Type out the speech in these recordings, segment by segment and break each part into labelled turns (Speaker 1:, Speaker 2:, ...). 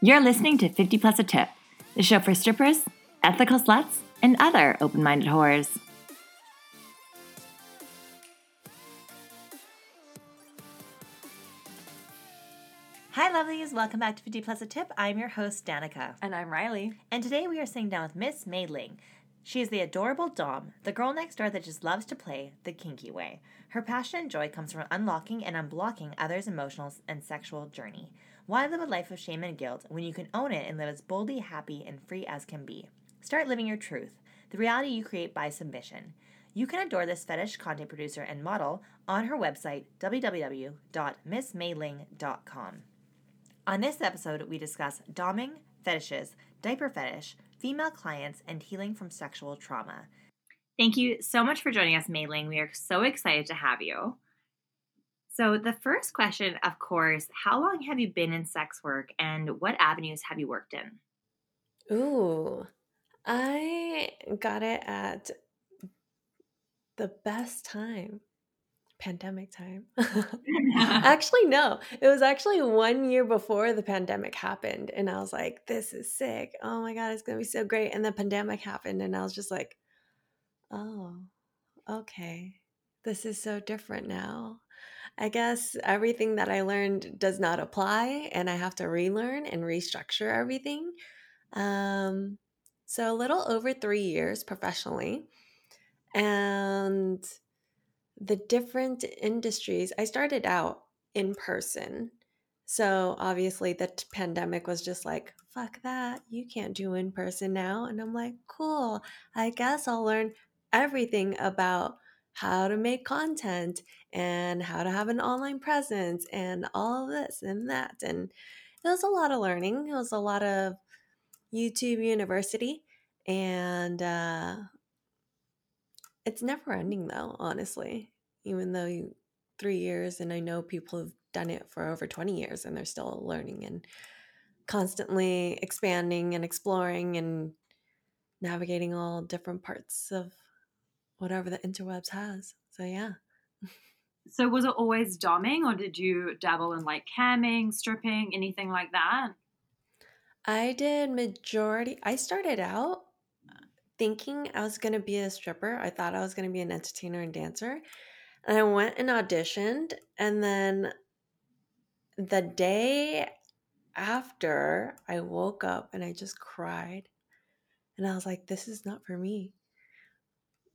Speaker 1: You're listening to 50 Plus a Tip, the show for strippers, ethical sluts, and other open minded whores. Hi, lovelies. Welcome back to 50 Plus a Tip. I'm your host, Danica.
Speaker 2: And I'm Riley.
Speaker 1: And today we are sitting down with Miss Mae Ling. She is the adorable Dom, the girl next door that just loves to play the kinky way. Her passion and joy comes from unlocking and unblocking others' emotional and sexual journey. Why live a life of shame and guilt when you can own it and live as boldly happy and free as can be? Start living your truth, the reality you create by submission. You can adore this fetish content producer and model on her website, www.missmaeling.com. On this episode, we discuss doming, fetishes, diaper fetish, female clients, and healing from sexual trauma. Thank you so much for joining us, Mae Ling. We are so excited to have you. So, the first question, of course, how long have you been in sex work and what avenues have you worked in?
Speaker 2: Ooh, I got it at the best time pandemic time. actually, no. It was actually one year before the pandemic happened. And I was like, this is sick. Oh my God, it's going to be so great. And the pandemic happened. And I was just like, oh, okay. This is so different now. I guess everything that I learned does not apply, and I have to relearn and restructure everything. Um, so, a little over three years professionally. And the different industries, I started out in person. So obviously, the t- pandemic was just like, fuck that. You can't do in person now. And I'm like, cool. I guess I'll learn everything about how to make content and how to have an online presence and all of this and that. And it was a lot of learning. It was a lot of YouTube University. And uh, it's never ending though, honestly. Even though you three years and I know people have done it for over 20 years and they're still learning and constantly expanding and exploring and navigating all different parts of whatever the interwebs has. So yeah.
Speaker 3: So was it always doming or did you dabble in like camming, stripping, anything like that?
Speaker 2: I did majority I started out thinking I was going to be a stripper. I thought I was going to be an entertainer and dancer. And I went and auditioned. And then the day after, I woke up and I just cried. And I was like, this is not for me.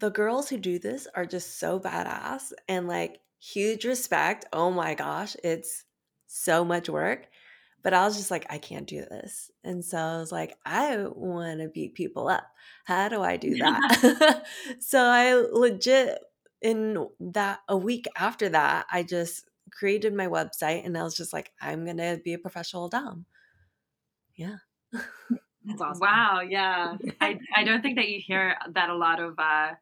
Speaker 2: The girls who do this are just so badass and like huge respect. Oh my gosh, it's so much work. But I was just like, I can't do this. And so I was like, I want to beat people up. How do I do that? so I legit, in that a week after that, I just created my website and I was just like, I'm going to be a professional Dom. Yeah.
Speaker 3: That's awesome. Wow. Yeah. I, I don't think that you hear that a lot of, uh,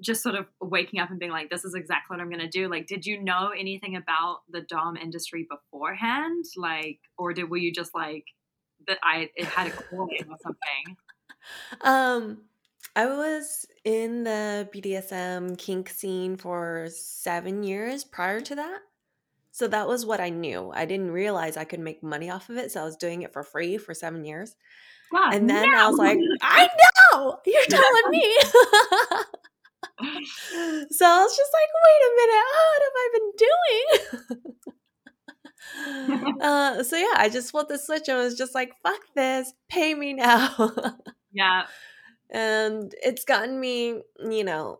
Speaker 3: just sort of waking up and being like, this is exactly what I'm going to do. Like, did you know anything about the Dom industry beforehand? Like, or did, were you just like, that I, it had a calling or something?
Speaker 2: Um, I was in the BDSM kink scene for seven years prior to that. So that was what I knew. I didn't realize I could make money off of it. So I was doing it for free for seven years. Wow, and then no. I was like, I know, you're telling me. so I was just like, wait a minute, what have I been doing? uh, so yeah, I just flipped the switch and was just like, fuck this, pay me now.
Speaker 3: yeah.
Speaker 2: And it's gotten me, you know,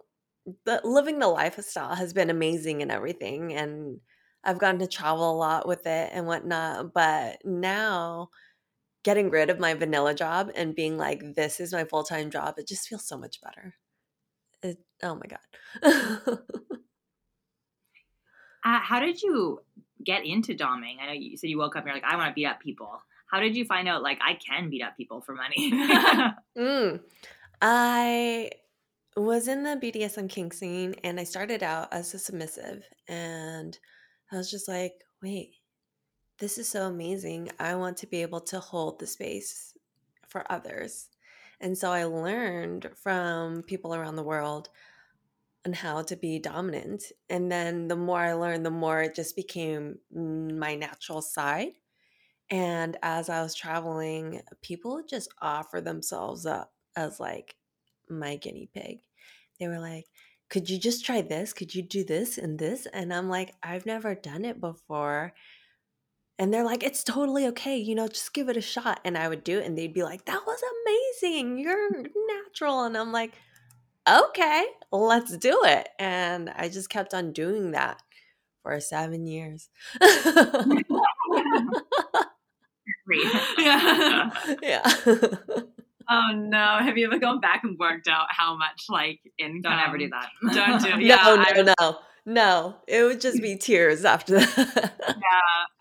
Speaker 2: the, living the lifestyle has been amazing and everything. And I've gotten to travel a lot with it and whatnot. But now, getting rid of my vanilla job and being like, this is my full time job, it just feels so much better. It, oh my god.
Speaker 1: uh, how did you get into doming? I know you said you woke up and you're like, I want to beat up people. How did you find out like I can beat up people for money?
Speaker 2: mm. I was in the BDSM kink scene and I started out as a submissive and I was just like, wait, this is so amazing. I want to be able to hold the space for others. And so I learned from people around the world on how to be dominant. And then the more I learned, the more it just became my natural side. And as I was traveling, people just offer themselves up as like my guinea pig. They were like, could you just try this? Could you do this and this? And I'm like, I've never done it before. And they're like, it's totally okay, you know, just give it a shot. And I would do it, and they'd be like, that was amazing. You're natural. And I'm like, okay, let's do it. And I just kept on doing that for seven years.
Speaker 3: yeah. yeah. Oh no! Have you ever gone back and worked out how much like income?
Speaker 1: Don't ever do that.
Speaker 3: Don't do. Yeah,
Speaker 2: no, no, I, no, no. It would just be tears after that.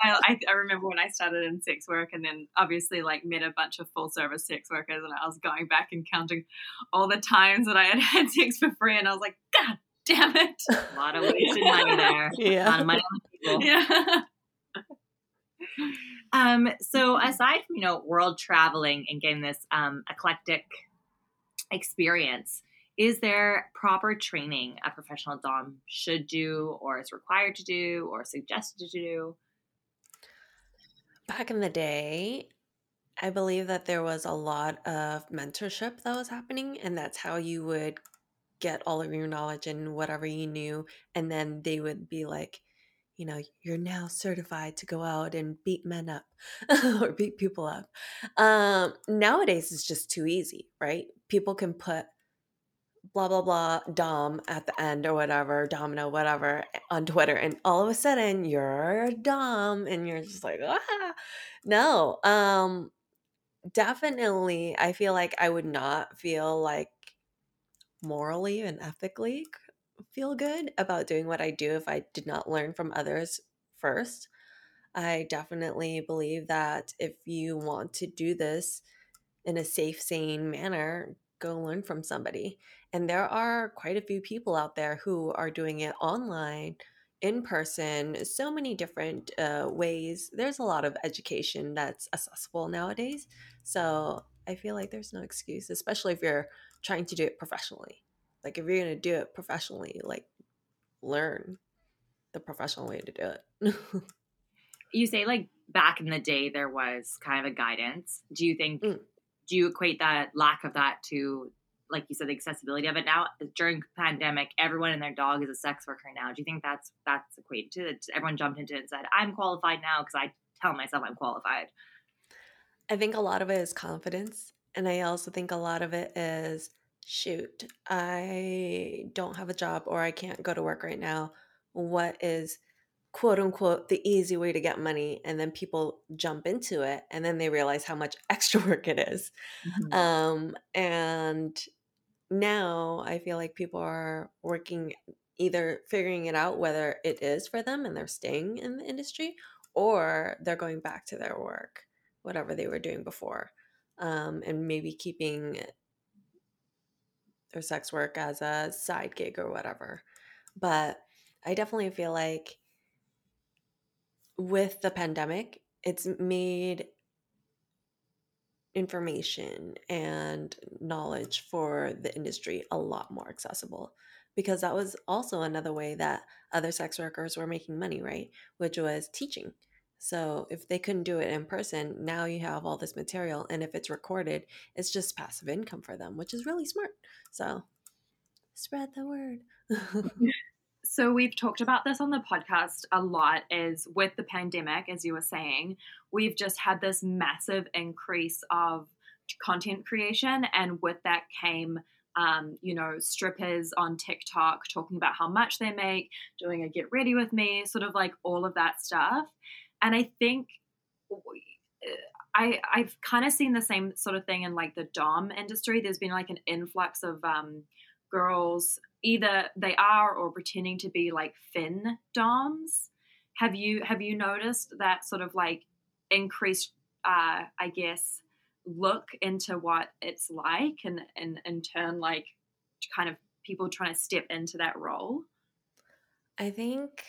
Speaker 3: yeah, I, I remember when I started in sex work, and then obviously like met a bunch of full service sex workers, and I was going back and counting all the times that I had had sex for free, and I was like, God damn it!
Speaker 1: A lot of wasted money there. Yeah, a lot of money on people. Yeah. Um, so aside from you know world traveling and getting this um, eclectic experience, is there proper training a professional dom should do, or is required to do, or suggested to do?
Speaker 2: Back in the day, I believe that there was a lot of mentorship that was happening, and that's how you would get all of your knowledge and whatever you knew, and then they would be like you know, you're now certified to go out and beat men up or beat people up. Um, nowadays, it's just too easy, right? People can put blah, blah, blah, Dom at the end or whatever, Domino, whatever, on Twitter. And all of a sudden, you're a Dom and you're just like, ah. No, um, definitely, I feel like I would not feel like morally and ethically feel good about doing what I do if I did not learn from others first. I definitely believe that if you want to do this in a safe, sane manner, go learn from somebody. And there are quite a few people out there who are doing it online, in person, so many different uh, ways. There's a lot of education that's accessible nowadays. So I feel like there's no excuse, especially if you're trying to do it professionally. Like if you're gonna do it professionally, like learn the professional way to do it.
Speaker 1: you say like back in the day there was kind of a guidance. Do you think mm. do you equate that lack of that to like you said the accessibility of it now during pandemic everyone and their dog is a sex worker now do you think that's that's equated to it everyone jumped into it and said i'm qualified now because i tell myself i'm qualified
Speaker 2: i think a lot of it is confidence and i also think a lot of it is shoot, I don't have a job or I can't go to work right now. What is quote unquote the easy way to get money? And then people jump into it and then they realize how much extra work it is. Mm-hmm. Um, and now I feel like people are working either figuring it out whether it is for them and they're staying in the industry or they're going back to their work, whatever they were doing before. Um, and maybe keeping their sex work as a side gig or whatever. But I definitely feel like with the pandemic, it's made information and knowledge for the industry a lot more accessible because that was also another way that other sex workers were making money, right? Which was teaching. So if they couldn't do it in person, now you have all this material. And if it's recorded, it's just passive income for them, which is really smart. So spread the word.
Speaker 3: so we've talked about this on the podcast a lot is with the pandemic as you were saying we've just had this massive increase of content creation and with that came um, you know strippers on tiktok talking about how much they make doing a get ready with me sort of like all of that stuff and I think I I've kind of seen the same sort of thing in like the dom industry. There's been like an influx of um, girls either they are or pretending to be like fin doms. Have you have you noticed that sort of like increased uh, I guess look into what it's like and and in turn like kind of people trying to step into that role?
Speaker 2: I think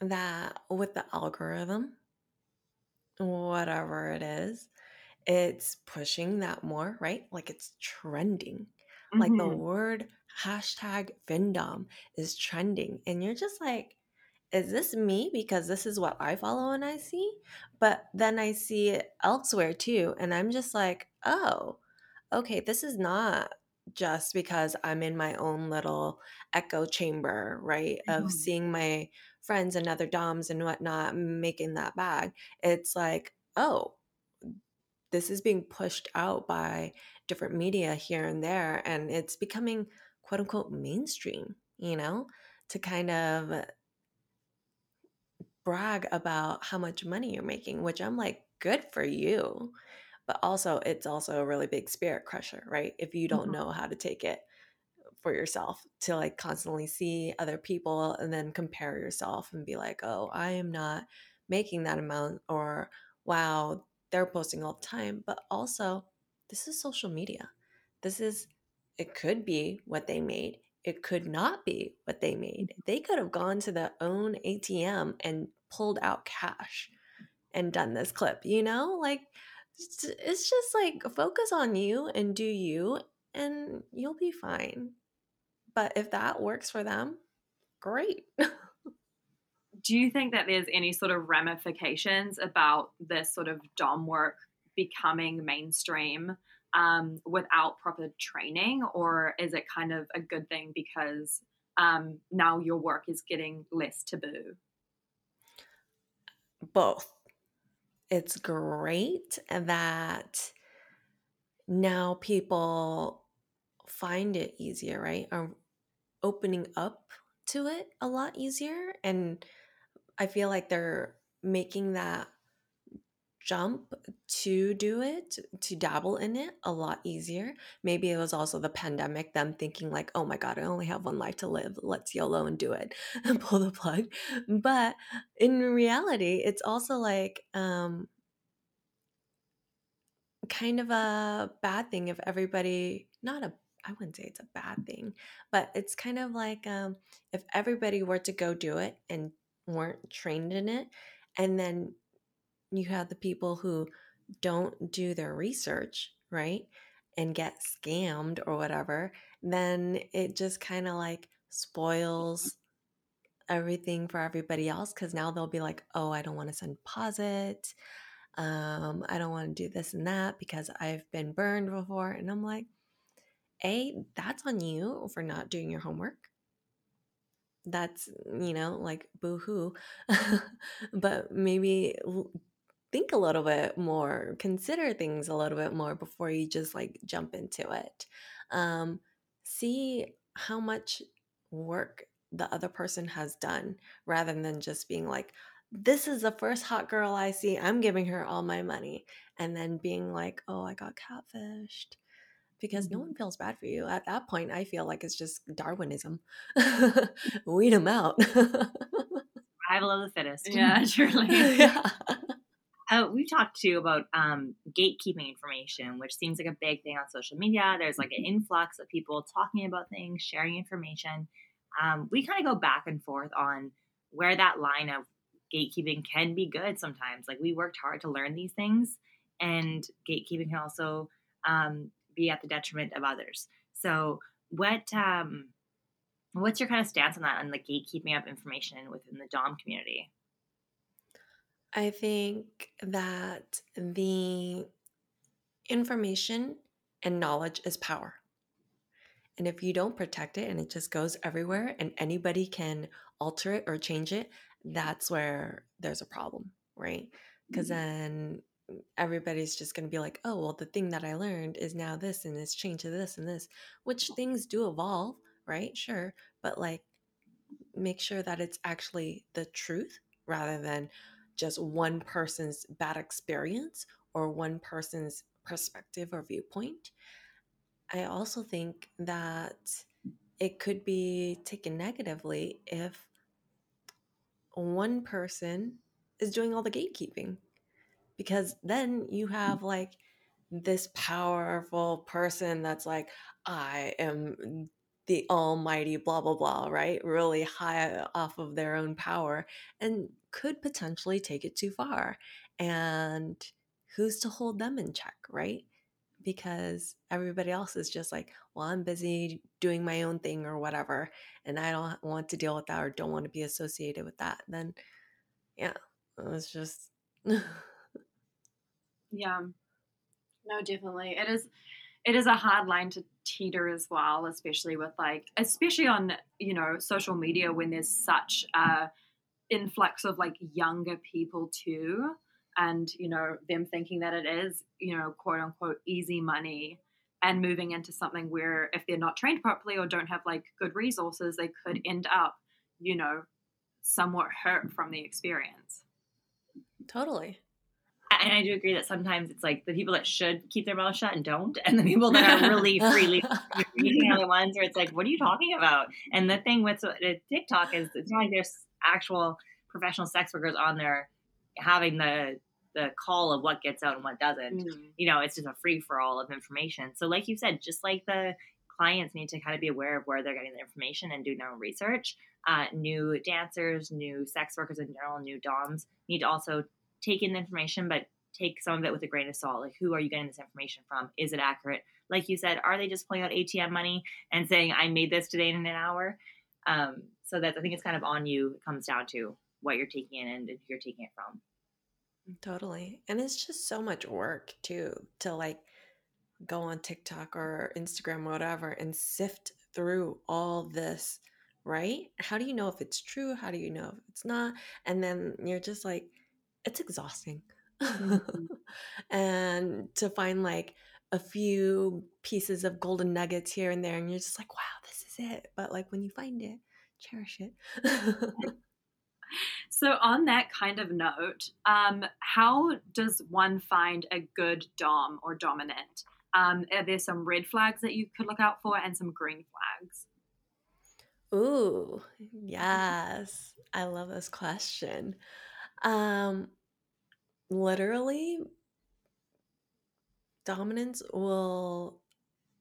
Speaker 2: that with the algorithm, whatever it is, it's pushing that more, right? Like it's trending. Mm-hmm. Like the mm-hmm. word hashtag findom is trending. And you're just like, is this me because this is what I follow and I see? But then I see it elsewhere too. And I'm just like, oh, okay, this is not just because I'm in my own little echo chamber, right? Of mm-hmm. seeing my friends and other DOMs and whatnot making that bag. It's like, oh, this is being pushed out by different media here and there. And it's becoming quote unquote mainstream, you know, to kind of brag about how much money you're making, which I'm like, good for you. But also, it's also a really big spirit crusher, right? If you don't mm-hmm. know how to take it for yourself to like constantly see other people and then compare yourself and be like, oh, I am not making that amount, or wow, they're posting all the time. But also, this is social media. This is, it could be what they made. It could not be what they made. Mm-hmm. They could have gone to their own ATM and pulled out cash and done this clip, you know? Like, it's just like focus on you and do you, and you'll be fine. But if that works for them, great.
Speaker 3: do you think that there's any sort of ramifications about this sort of DOM work becoming mainstream um, without proper training, or is it kind of a good thing because um, now your work is getting less taboo?
Speaker 2: both. It's great that now people find it easier, right? Are opening up to it a lot easier. And I feel like they're making that jump to do it, to dabble in it a lot easier. Maybe it was also the pandemic, them thinking, like, oh my God, I only have one life to live. Let's YOLO and do it and pull the plug. But in reality, it's also like, um, kind of a bad thing if everybody, not a I wouldn't say it's a bad thing, but it's kind of like um, if everybody were to go do it and weren't trained in it, and then you have the people who don't do their research, right? And get scammed or whatever, then it just kind of like spoils everything for everybody else because now they'll be like, oh, I don't want to send deposit. Um, I don't want to do this and that because I've been burned before. And I'm like, A, that's on you for not doing your homework. That's, you know, like boo hoo. but maybe think a little bit more, consider things a little bit more before you just like jump into it. Um, see how much work the other person has done rather than just being like, this is the first hot girl I see. I'm giving her all my money. And then being like, oh, I got catfished. Because no mm-hmm. one feels bad for you. At that point, I feel like it's just Darwinism. Weed them out.
Speaker 1: Survival of the fittest.
Speaker 3: Yeah, truly. yeah.
Speaker 1: Uh, we've talked too about um, gatekeeping information, which seems like a big thing on social media. There's like an mm-hmm. influx of people talking about things, sharing information. Um, we kind of go back and forth on where that line of gatekeeping can be good sometimes. Like we worked hard to learn these things, and gatekeeping can also um, be at the detriment of others. So, what um, what's your kind of stance on that, on the gatekeeping of information within the DOM community?
Speaker 2: I think that the information and knowledge is power. And if you don't protect it and it just goes everywhere and anybody can alter it or change it, that's where there's a problem, right? Because mm-hmm. then everybody's just going to be like, oh, well, the thing that I learned is now this and it's changed to this and this, which things do evolve, right? Sure. But like, make sure that it's actually the truth rather than, just one person's bad experience or one person's perspective or viewpoint. I also think that it could be taken negatively if one person is doing all the gatekeeping because then you have like this powerful person that's like i am the almighty blah blah blah right really high off of their own power and could potentially take it too far and who's to hold them in check right because everybody else is just like, well, I'm busy doing my own thing or whatever, and I don't want to deal with that or don't want to be associated with that, then yeah, it's just.
Speaker 3: yeah. No, definitely. It is it is a hard line to teeter as well, especially with like especially on, you know, social media when there's such a influx of like younger people too and you know them thinking that it is you know quote unquote easy money and moving into something where if they're not trained properly or don't have like good resources they could end up you know somewhat hurt from the experience
Speaker 2: totally
Speaker 1: and I do agree that sometimes it's like the people that should keep their mouth shut and don't, and the people that are really freely speaking are the ones where it's like, what are you talking about? And the thing with TikTok is it's not like there's actual professional sex workers on there having the the call of what gets out and what doesn't. Mm-hmm. You know, it's just a free for all of information. So, like you said, just like the clients need to kind of be aware of where they're getting the information and doing their own research. Uh, new dancers, new sex workers in general, new DOMs need to also take in the information, but take some of it with a grain of salt. Like, who are you getting this information from? Is it accurate? Like you said, are they just pulling out ATM money and saying, I made this today in an hour? Um, so that I think it's kind of on you. It comes down to what you're taking in and who you're taking it from.
Speaker 2: Totally. And it's just so much work too to like go on TikTok or Instagram or whatever and sift through all this, right? How do you know if it's true? How do you know if it's not? And then you're just like, it's exhausting. Mm-hmm. and to find like a few pieces of golden nuggets here and there, and you're just like, wow, this is it. But like when you find it, cherish it.
Speaker 3: So, on that kind of note, um, how does one find a good Dom or dominant? Um, are there some red flags that you could look out for and some green flags?
Speaker 2: Ooh, yes. I love this question. Um, literally, dominance will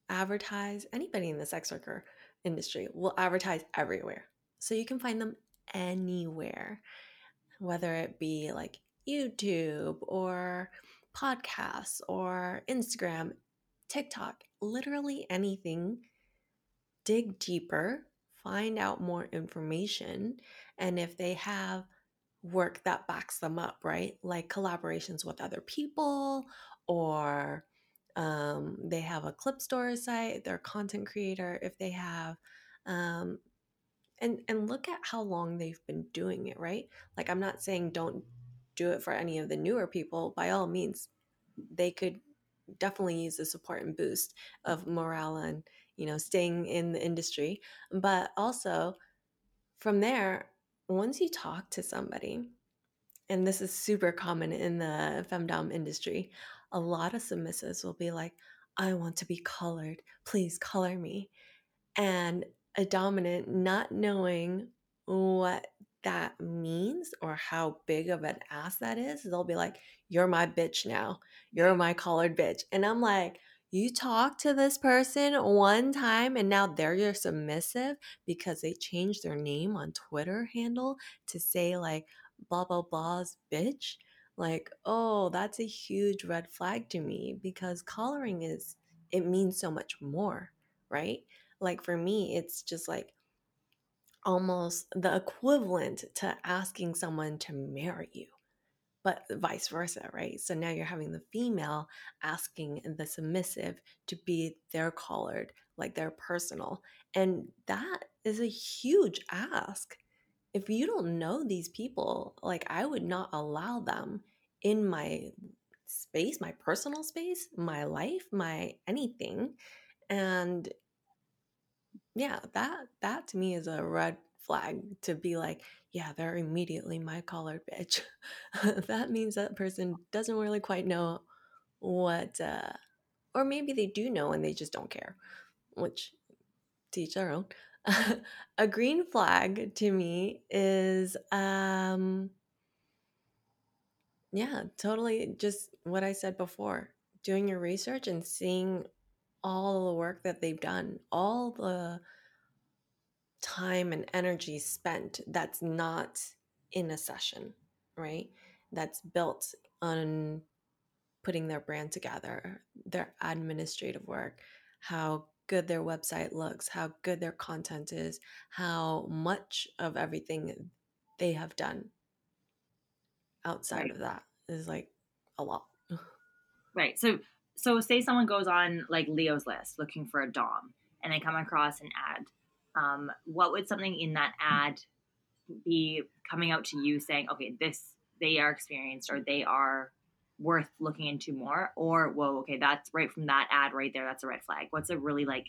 Speaker 2: advertise, anybody in the sex worker industry will advertise everywhere. So you can find them anywhere whether it be like YouTube or podcasts or Instagram, TikTok, literally anything. Dig deeper, find out more information, and if they have work that backs them up, right? Like collaborations with other people or um, they have a clip store site, they're content creator, if they have um, and and look at how long they've been doing it right? Like i'm not saying don't do it for any of the newer people by all means they could definitely use the support and boost of morale and you know staying in the industry but also from there once you talk to somebody and this is super common in the femdom industry a lot of submissives will be like i want to be colored please color me and a dominant not knowing what that means or how big of an ass that is, they'll be like, You're my bitch now. You're my collared bitch. And I'm like, You talk to this person one time and now they're your submissive because they changed their name on Twitter handle to say, like, blah, blah, blah's bitch. Like, oh, that's a huge red flag to me because collaring is, it means so much more, right? Like for me, it's just like almost the equivalent to asking someone to marry you, but vice versa, right? So now you're having the female asking the submissive to be their collared, like their personal. And that is a huge ask. If you don't know these people, like I would not allow them in my space, my personal space, my life, my anything. And yeah, that that to me is a red flag to be like, yeah, they're immediately my collared bitch. that means that person doesn't really quite know what uh or maybe they do know and they just don't care, which teach their own. a green flag to me is um yeah, totally just what I said before. Doing your research and seeing all the work that they've done, all the time and energy spent that's not in a session, right? That's built on putting their brand together, their administrative work, how good their website looks, how good their content is, how much of everything they have done outside right. of that is like a lot.
Speaker 1: Right. So so say someone goes on like Leo's list looking for a dom and they come across an ad. Um, what would something in that ad be coming out to you saying, okay, this they are experienced or they are worth looking into more? Or whoa, okay, that's right from that ad right there, that's a red flag. What's a really like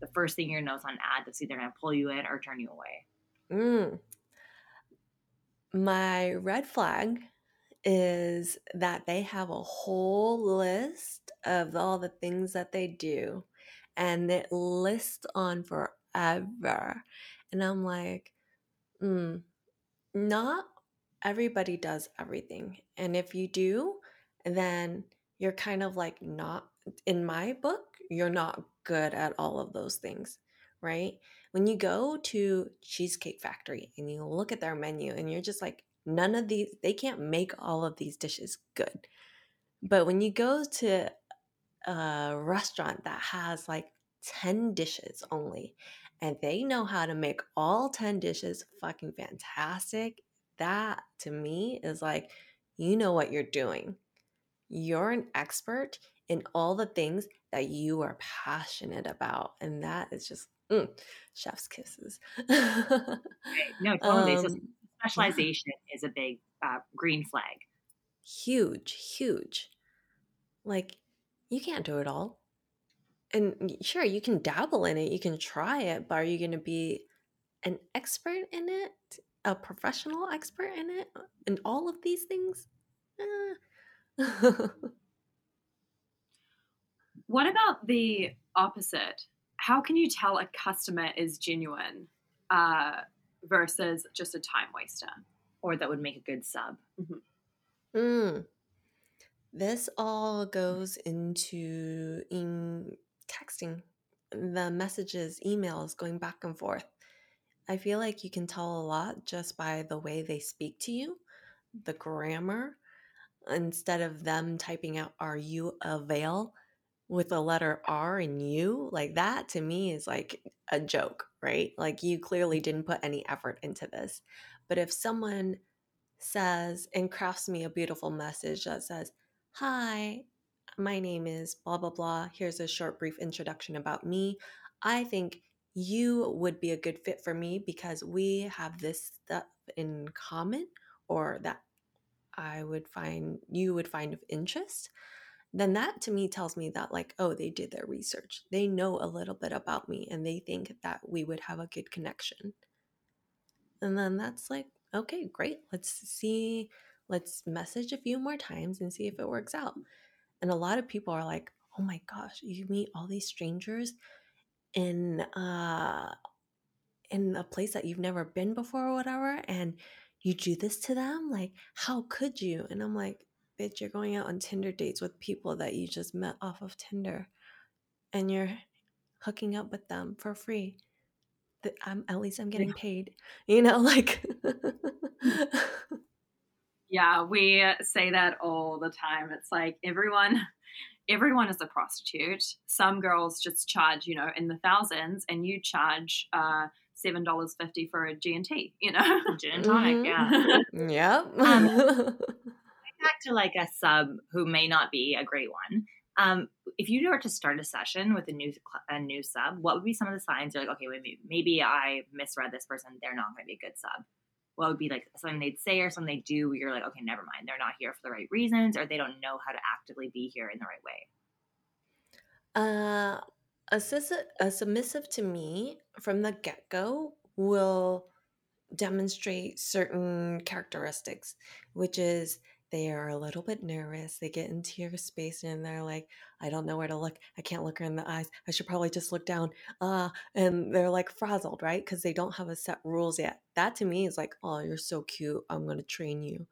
Speaker 1: the first thing you're notice on an ad that's either gonna pull you in or turn you away?
Speaker 2: Mm. My red flag is that they have a whole list of all the things that they do and it lists on forever. And I'm like, mm, not everybody does everything. And if you do, then you're kind of like not, in my book, you're not good at all of those things, right? When you go to Cheesecake Factory and you look at their menu and you're just like, none of these, they can't make all of these dishes good. But when you go to a restaurant that has like 10 dishes only and they know how to make all 10 dishes fucking fantastic, that to me is like, you know what you're doing. You're an expert in all the things that you are passionate about. And that is just mm, chef's kisses.
Speaker 1: no, totally. Um, so specialization is a big uh, green flag.
Speaker 2: Huge, huge. Like, you can't do it all. And sure, you can dabble in it, you can try it, but are you going to be an expert in it? A professional expert in it? and all of these things? Eh.
Speaker 3: what about the opposite? How can you tell a customer is genuine uh, versus just a time waster?
Speaker 1: Or that would make a good sub?
Speaker 2: Mm-hmm. Mm. This all goes into in texting, the messages, emails going back and forth. I feel like you can tell a lot just by the way they speak to you, the grammar, instead of them typing out, Are you avail? with the letter R and U. Like that to me is like a joke, right? Like you clearly mm. didn't put any effort into this. But if someone says and crafts me a beautiful message that says, Hi, my name is blah, blah, blah. Here's a short, brief introduction about me. I think you would be a good fit for me because we have this stuff in common or that I would find you would find of interest. Then that to me tells me that, like, oh, they did their research. They know a little bit about me and they think that we would have a good connection. And then that's like, okay, great. Let's see. Let's message a few more times and see if it works out. And a lot of people are like, oh my gosh, you meet all these strangers in uh in a place that you've never been before or whatever and you do this to them like how could you? And i'm like bitch you're going out on tinder dates with people that you just met off of tinder and you're hooking up with them for free. I'm, at least i'm getting paid you know like
Speaker 3: Yeah, we say that all the time. It's like everyone everyone is a prostitute. Some girls just charge, you know, in the thousands and you charge uh seven dollars fifty for a G and T, you know.
Speaker 1: Gin and tonic, mm-hmm.
Speaker 2: yeah. Yep. um,
Speaker 1: back to like a sub who may not be a great one. Um, if you were to start a session with a new a new sub, what would be some of the signs? You're like, okay, maybe, maybe I misread this person. They're not going to be a good sub what would be like something they'd say or something they do you're like okay never mind. They're not here for the right reasons or they don't know how to actively be here in the right way.
Speaker 2: Uh a, a submissive to me from the get-go will demonstrate certain characteristics which is they are a little bit nervous. They get into your space and they're like, I don't know where to look. I can't look her in the eyes. I should probably just look down. Uh, and they're like frazzled, right? Because they don't have a set rules yet. That to me is like, oh, you're so cute. I'm going to train you.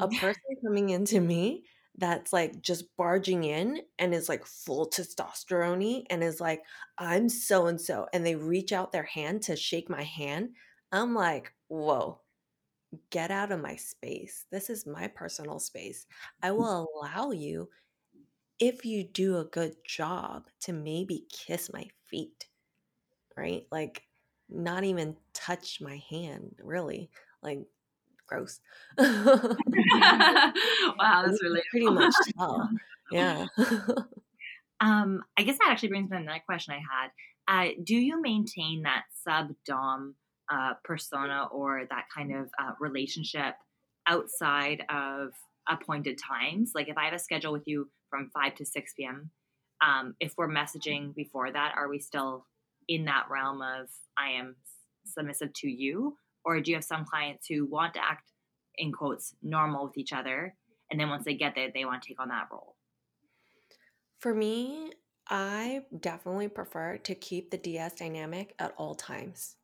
Speaker 2: A person coming into me that's like just barging in and is like full testosterone and is like, I'm so and so. And they reach out their hand to shake my hand. I'm like, whoa, get out of my space. This is my personal space. I will allow you, if you do a good job, to maybe kiss my feet, right? Like, not even touch my hand, really. Like, gross. wow,
Speaker 3: that's really
Speaker 2: pretty much tell. Yeah.
Speaker 1: um, I guess that actually brings me to another question I had. Uh, do you maintain that sub dom uh, persona or that kind of uh, relationship outside of appointed times? Like if I have a schedule with you from 5 to 6 p.m., um, if we're messaging before that, are we still in that realm of I am submissive to you? Or do you have some clients who want to act in quotes normal with each other and then once they get there they want to take on that role?
Speaker 2: For me, I definitely prefer to keep the DS dynamic at all times.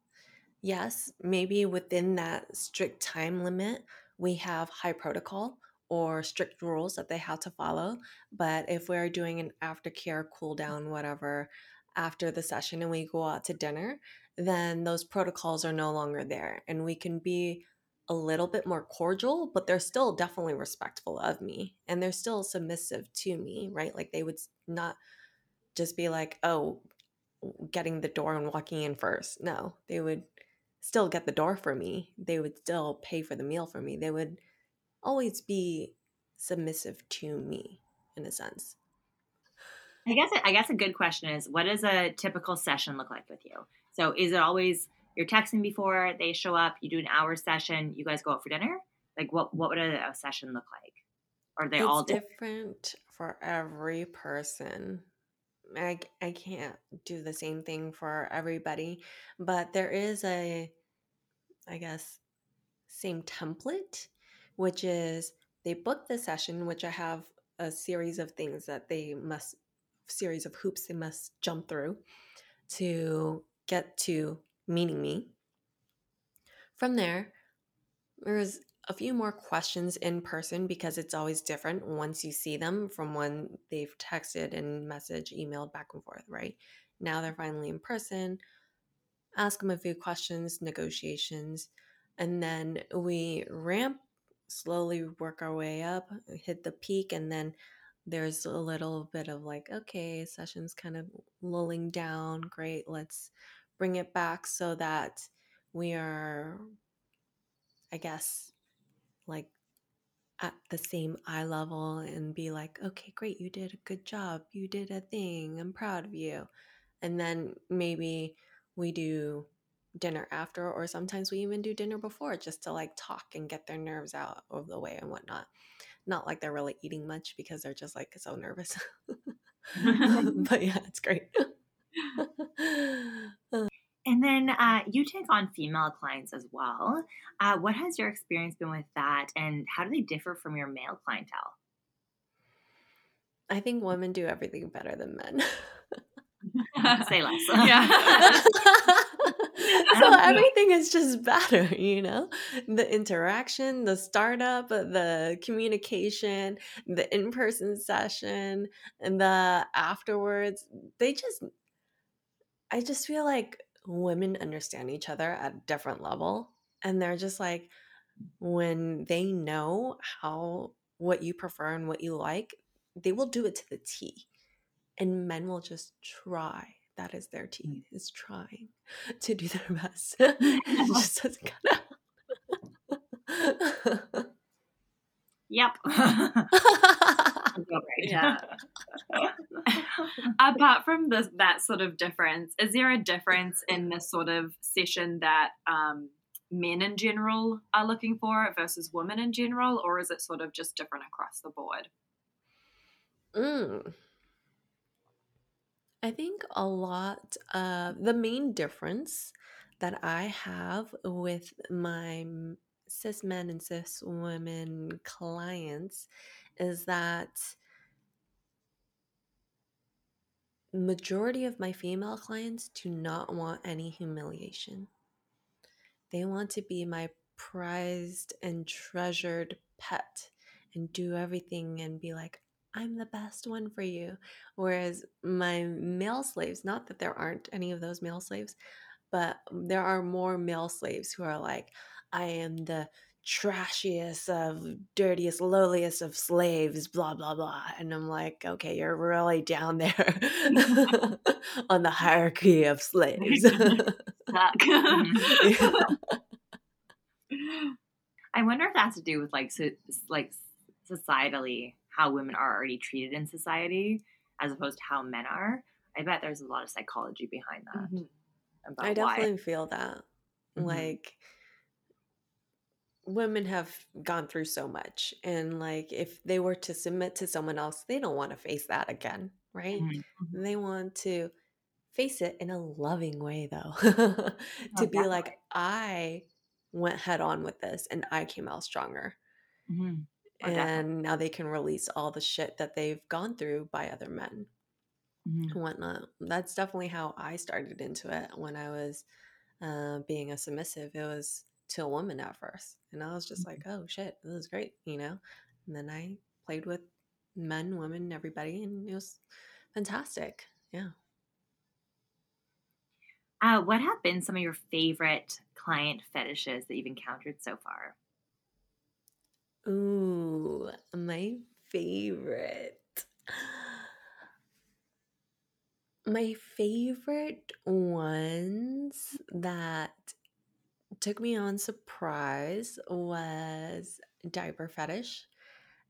Speaker 2: Yes, maybe within that strict time limit, we have high protocol or strict rules that they have to follow. But if we're doing an aftercare cool down, whatever, after the session and we go out to dinner, then those protocols are no longer there. And we can be a little bit more cordial, but they're still definitely respectful of me and they're still submissive to me, right? Like they would not just be like, oh, getting the door and walking in first. No, they would still get the door for me. They would still pay for the meal for me. They would always be submissive to me in a sense.
Speaker 1: I guess I guess a good question is what does a typical session look like with you? So is it always you're texting before they show up, you do an hour session, you guys go out for dinner? Like what what would a, a session look like? Are they
Speaker 2: it's
Speaker 1: all
Speaker 2: different? different for every person. I, I can't do the same thing for everybody, but there is a, I guess, same template, which is they book the session, which I have a series of things that they must, series of hoops they must jump through to get to meeting me. From there, there's a few more questions in person because it's always different once you see them from when they've texted and message, emailed back and forth, right? Now they're finally in person. Ask them a few questions, negotiations, and then we ramp, slowly work our way up, hit the peak, and then there's a little bit of like, okay, session's kind of lulling down. Great, let's bring it back so that we are, I guess, like at the same eye level and be like, okay, great, you did a good job. You did a thing. I'm proud of you. And then maybe we do dinner after, or sometimes we even do dinner before just to like talk and get their nerves out of the way and whatnot. Not like they're really eating much because they're just like so nervous. but yeah, it's great.
Speaker 1: And then uh, you take on female clients as well. Uh, what has your experience been with that, and how do they differ from your male clientele?
Speaker 2: I think women do everything better than men.
Speaker 1: Say less.
Speaker 2: Yeah. so everything is just better, you know? The interaction, the startup, the communication, the in person session, and the afterwards. They just, I just feel like women understand each other at a different level and they're just like when they know how what you prefer and what you like they will do it to the t and men will just try that is their t mm. is trying to do their best. It just doesn't cut
Speaker 1: out. Yep
Speaker 3: yeah. Apart from this, that sort of difference, is there a difference in the sort of session that um, men in general are looking for versus women in general, or is it sort of just different across the board?
Speaker 2: Mm. I think a lot of the main difference that I have with my cis men and cis women clients is that majority of my female clients do not want any humiliation. They want to be my prized and treasured pet and do everything and be like, I'm the best one for you. Whereas my male slaves, not that there aren't any of those male slaves, but there are more male slaves who are like, I am the trashiest of dirtiest lowliest of slaves blah blah blah and i'm like okay you're really down there on the hierarchy of slaves
Speaker 1: i wonder if that has to do with like so, like societally how women are already treated in society as opposed to how men are i bet there's a lot of psychology behind that
Speaker 2: mm-hmm. i definitely why. feel that mm-hmm. like women have gone through so much and like if they were to submit to someone else they don't want to face that again right mm-hmm. they want to face it in a loving way though to oh, be like i went head on with this and i came out stronger mm-hmm. oh, and definitely. now they can release all the shit that they've gone through by other men mm-hmm. and whatnot that's definitely how i started into it when i was uh, being a submissive it was to a woman at first. And I was just like, mm-hmm. oh shit, this is great, you know? And then I played with men, women, everybody, and it was fantastic. Yeah.
Speaker 1: Uh, what have been some of your favorite client fetishes that you've encountered so far?
Speaker 2: Ooh, my favorite. My favorite ones that took me on surprise was diaper fetish.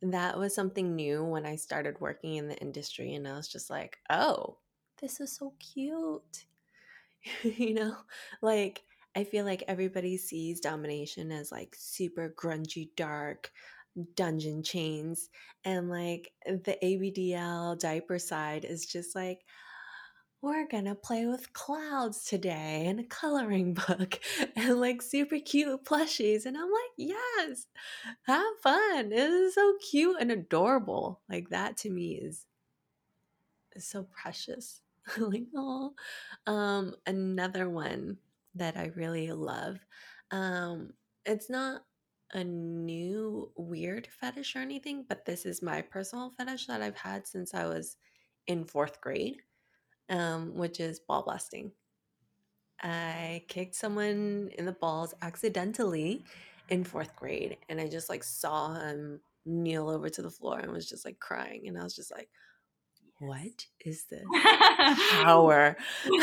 Speaker 2: That was something new when I started working in the industry, and I was just like, oh, this is so cute. you know, like I feel like everybody sees domination as like super grungy, dark, dungeon chains and like the ABDL diaper side is just like we're gonna play with clouds today and a coloring book and like super cute plushies. And I'm like, yes, have fun. This is so cute and adorable. Like that to me is, is so precious. like, oh, um, another one that I really love. Um, it's not a new weird fetish or anything, but this is my personal fetish that I've had since I was in fourth grade um, which is ball busting. I kicked someone in the balls accidentally in fourth grade, and I just like saw him kneel over to the floor and was just like crying, and I was just like, "What is this power?"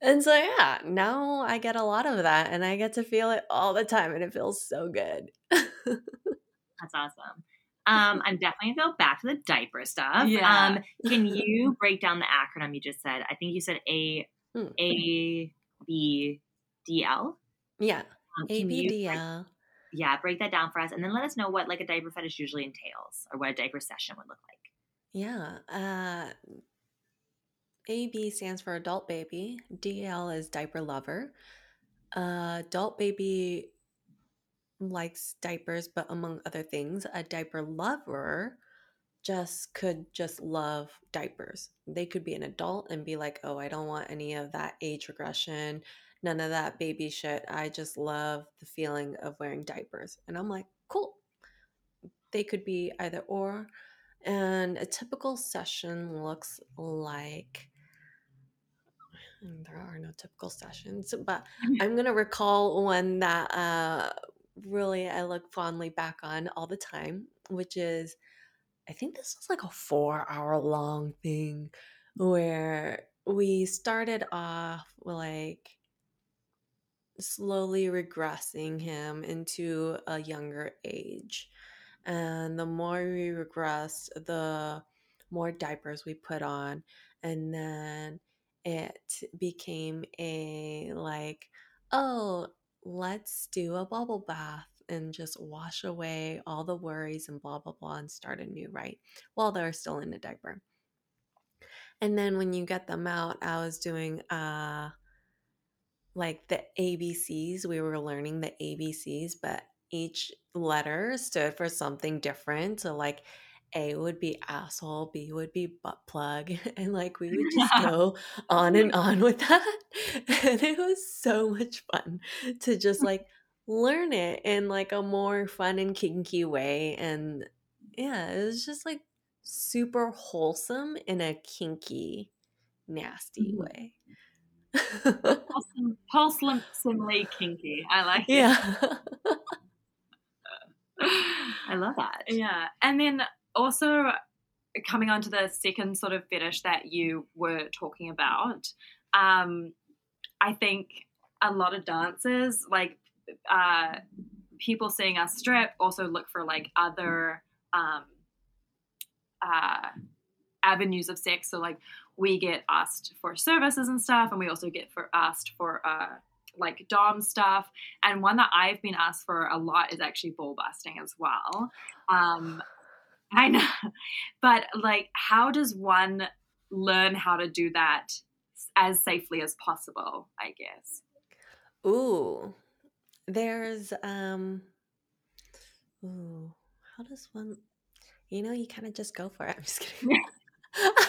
Speaker 2: and so yeah, now I get a lot of that, and I get to feel it all the time, and it feels so good.
Speaker 1: That's awesome. Um, I'm definitely gonna go back to the diaper stuff. Yeah. Um, can you break down the acronym you just said? I think you said A hmm. A B D L.
Speaker 2: Yeah. Um, A B D L.
Speaker 1: Yeah, break that down for us, and then let us know what like a diaper fetish usually entails, or what a diaper session would look like.
Speaker 2: Yeah. Uh, AB stands for adult baby. DL is diaper lover. Uh, adult baby likes diapers, but among other things, a diaper lover just could just love diapers. They could be an adult and be like, oh, I don't want any of that age regression, none of that baby shit. I just love the feeling of wearing diapers. And I'm like, cool. They could be either or. And a typical session looks like there are no typical sessions, but I'm going to recall one that uh, really I look fondly back on all the time, which is I think this was like a four hour long thing where we started off like slowly regressing him into a younger age. And the more we regressed, the more diapers we put on. And then it became a like, oh, let's do a bubble bath and just wash away all the worries and blah, blah, blah, and start anew, right? While they're still in a diaper. And then when you get them out, I was doing uh like the ABCs. We were learning the ABCs, but each letter stood for something different. So like a would be asshole, B would be butt plug. And like we would just go on and on with that. And it was so much fun to just like learn it in like a more fun and kinky way. And yeah, it was just like super wholesome in a kinky, nasty mm-hmm. way.
Speaker 3: Wholesomely kinky. I like it.
Speaker 2: Yeah.
Speaker 1: I love that.
Speaker 3: Yeah. And then also coming on to the second sort of fetish that you were talking about, um, I think a lot of dancers, like uh, people seeing us strip, also look for like other um, uh, avenues of sex. So like we get asked for services and stuff, and we also get for asked for uh, like dom stuff. And one that I've been asked for a lot is actually ball busting as well. Um, I know, but like, how does one learn how to do that as safely as possible? I guess.
Speaker 2: Ooh, there's um. Ooh, how does one? You know, you kind of just go for it. I'm just kidding.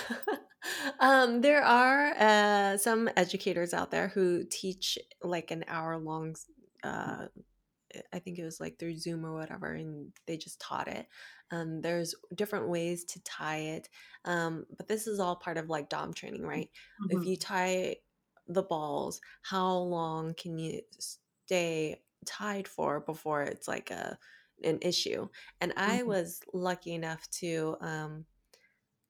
Speaker 2: um, there are uh, some educators out there who teach like an hour long. Uh, I think it was like through Zoom or whatever, and they just taught it. Um, there's different ways to tie it, um, but this is all part of like Dom training, right? Mm-hmm. If you tie the balls, how long can you stay tied for before it's like a an issue? And I mm-hmm. was lucky enough to um,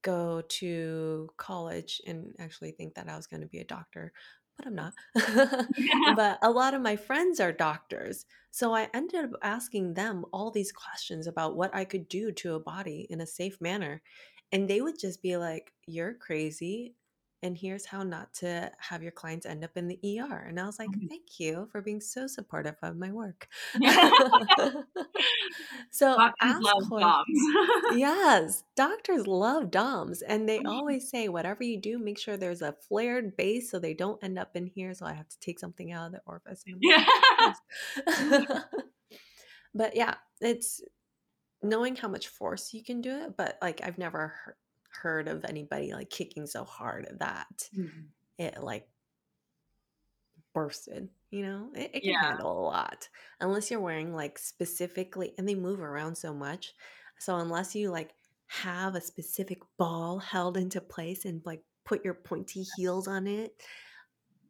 Speaker 2: go to college and actually think that I was going to be a doctor, but I'm not. but a lot of my friends are doctors. So I ended up asking them all these questions about what I could do to a body in a safe manner. And they would just be like, You're crazy and here's how not to have your clients end up in the ER. And I was like, mm-hmm. thank you for being so supportive of my work. so
Speaker 3: doctors love doms.
Speaker 2: yes, doctors love DOMs. And they mm-hmm. always say, whatever you do, make sure there's a flared base so they don't end up in here. So I have to take something out of the orifice.
Speaker 3: Yeah.
Speaker 2: but yeah, it's knowing how much force you can do it. But like, I've never heard of anybody like kicking so hard that mm-hmm. it like bursted you know it, it can yeah. handle a lot unless you're wearing like specifically and they move around so much so unless you like have a specific ball held into place and like put your pointy heels on it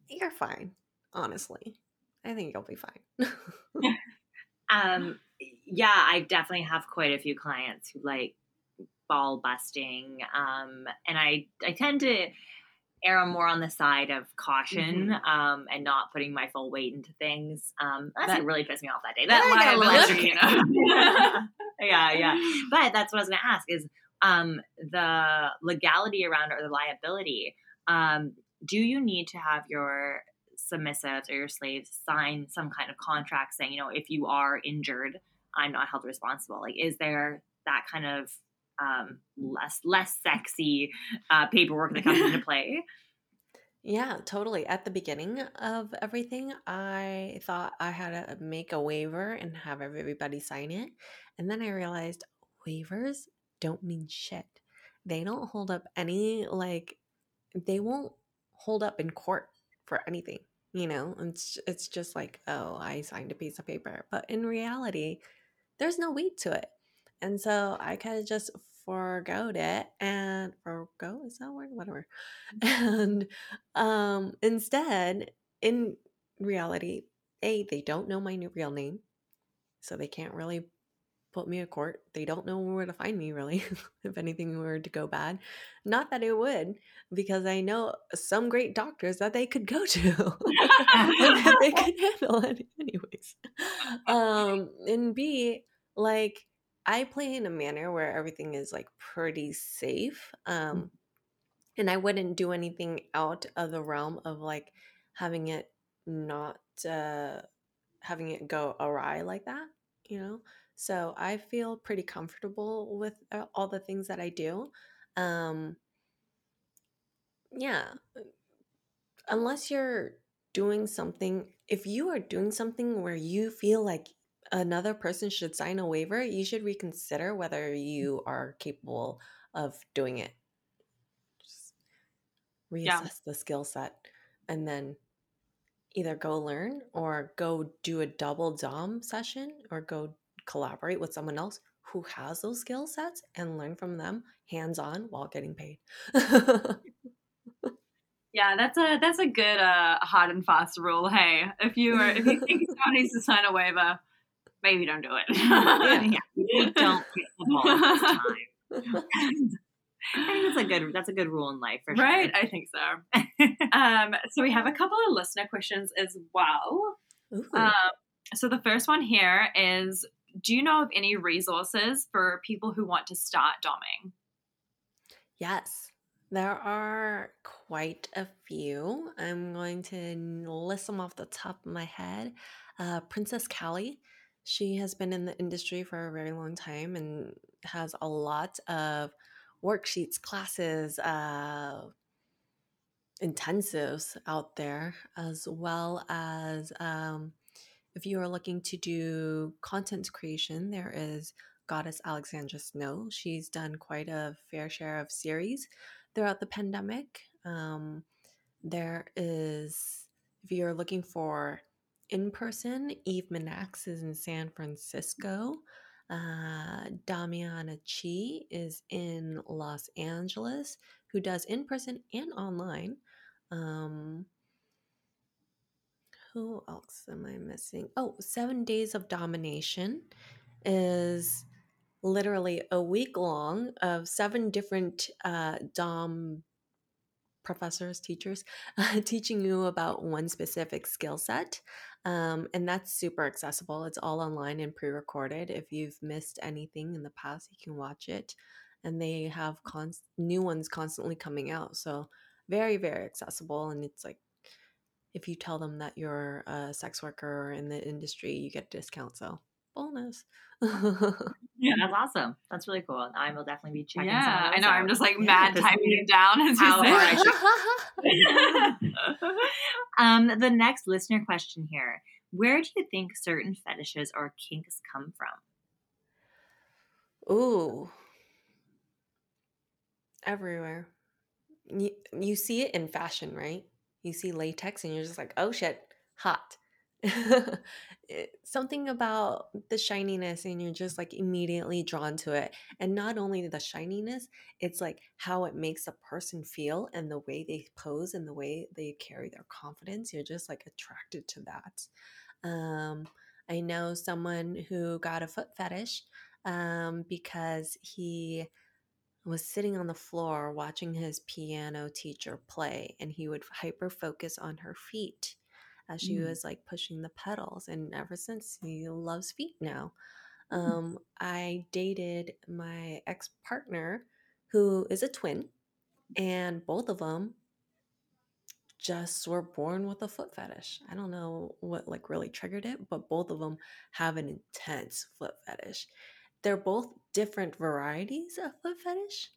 Speaker 2: you're fine honestly i think you'll be fine
Speaker 1: um yeah i definitely have quite a few clients who like ball busting. Um, and I, I tend to err more on the side of caution mm-hmm. um, and not putting my full weight into things. Um, that, that really pissed me off that day. I really, you know. yeah, yeah. But that's what I was going to ask is um, the legality around or the liability. Um, do you need to have your submissives or your slaves sign some kind of contract saying, you know, if you are injured, I'm not held responsible? Like, is there that kind of um, less less sexy uh, paperwork that comes into play.
Speaker 2: Yeah, totally. At the beginning of everything, I thought I had to make a waiver and have everybody sign it. And then I realized waivers don't mean shit. They don't hold up any, like, they won't hold up in court for anything. You know, it's, it's just like, oh, I signed a piece of paper. But in reality, there's no weight to it. And so I kind of just forgot it and forgo is that word? Whatever. And um instead in reality a they don't know my new real name so they can't really put me in court. They don't know where to find me really if anything were to go bad. Not that it would because i know some great doctors that they could go to and they could handle it anyways. Um and b like I play in a manner where everything is like pretty safe. Mm. Um, and I wouldn't do anything out of the realm of like having it not uh, having it go awry like that, you know. So I feel pretty comfortable with uh, all the things that I do. Um, yeah, unless you're doing something, if you are doing something where you feel like another person should sign a waiver, you should reconsider whether you are capable of doing it. Just reassess yeah. the skill set and then either go learn or go do a double dom session or go collaborate with someone else who has those skill sets and learn from them hands on while getting paid.
Speaker 3: Yeah, that's a that's a good uh, hard and fast rule. Hey, if you are if you think someone needs to sign a waiver, maybe don't do it.
Speaker 1: yeah, you don't get the ball this time. I think that's a good that's a good rule in life for sure.
Speaker 3: Right, I think so. um, so we have a couple of listener questions as well. Um, so the first one here is: Do you know of any resources for people who want to start doming?
Speaker 2: Yes, there are quite a few. I'm going to list them off the top of my head. Uh, Princess Callie, she has been in the industry for a very long time and has a lot of worksheets, classes, uh, intensives out there, as well as um, if you are looking to do content creation, there is Goddess Alexandra Snow. She's done quite a fair share of series throughout the pandemic. Um, there is, if you're looking for in person, Eve Minax is in San Francisco. Uh, Damiana Chi is in Los Angeles, who does in person and online. Um, who else am I missing? Oh, Seven Days of Domination is literally a week long of seven different uh, Dom professors, teachers, teaching you about one specific skill set. Um, and that's super accessible. It's all online and pre recorded. If you've missed anything in the past, you can watch it. And they have const- new ones constantly coming out. So, very, very accessible. And it's like, if you tell them that you're a sex worker in the industry, you get a discount. So, bonus.
Speaker 1: yeah, that's awesome. That's really cool. I will definitely be checking.
Speaker 3: Yeah, I know. Out. I'm just like yeah, mad typing it down as
Speaker 1: you say. um, the next listener question here: Where do you think certain fetishes or kinks come from?
Speaker 2: Ooh, everywhere. You, you see it in fashion, right? You see latex, and you're just like, "Oh shit, hot." something about the shininess and you're just like immediately drawn to it and not only the shininess it's like how it makes a person feel and the way they pose and the way they carry their confidence you're just like attracted to that. Um i know someone who got a foot fetish um because he was sitting on the floor watching his piano teacher play and he would hyper focus on her feet as she mm. was like pushing the pedals. And ever since, he loves feet now. Mm. Um, I dated my ex partner who is a twin, and both of them just were born with a foot fetish. I don't know what like really triggered it, but both of them have an intense foot fetish. They're both different varieties of foot fetish,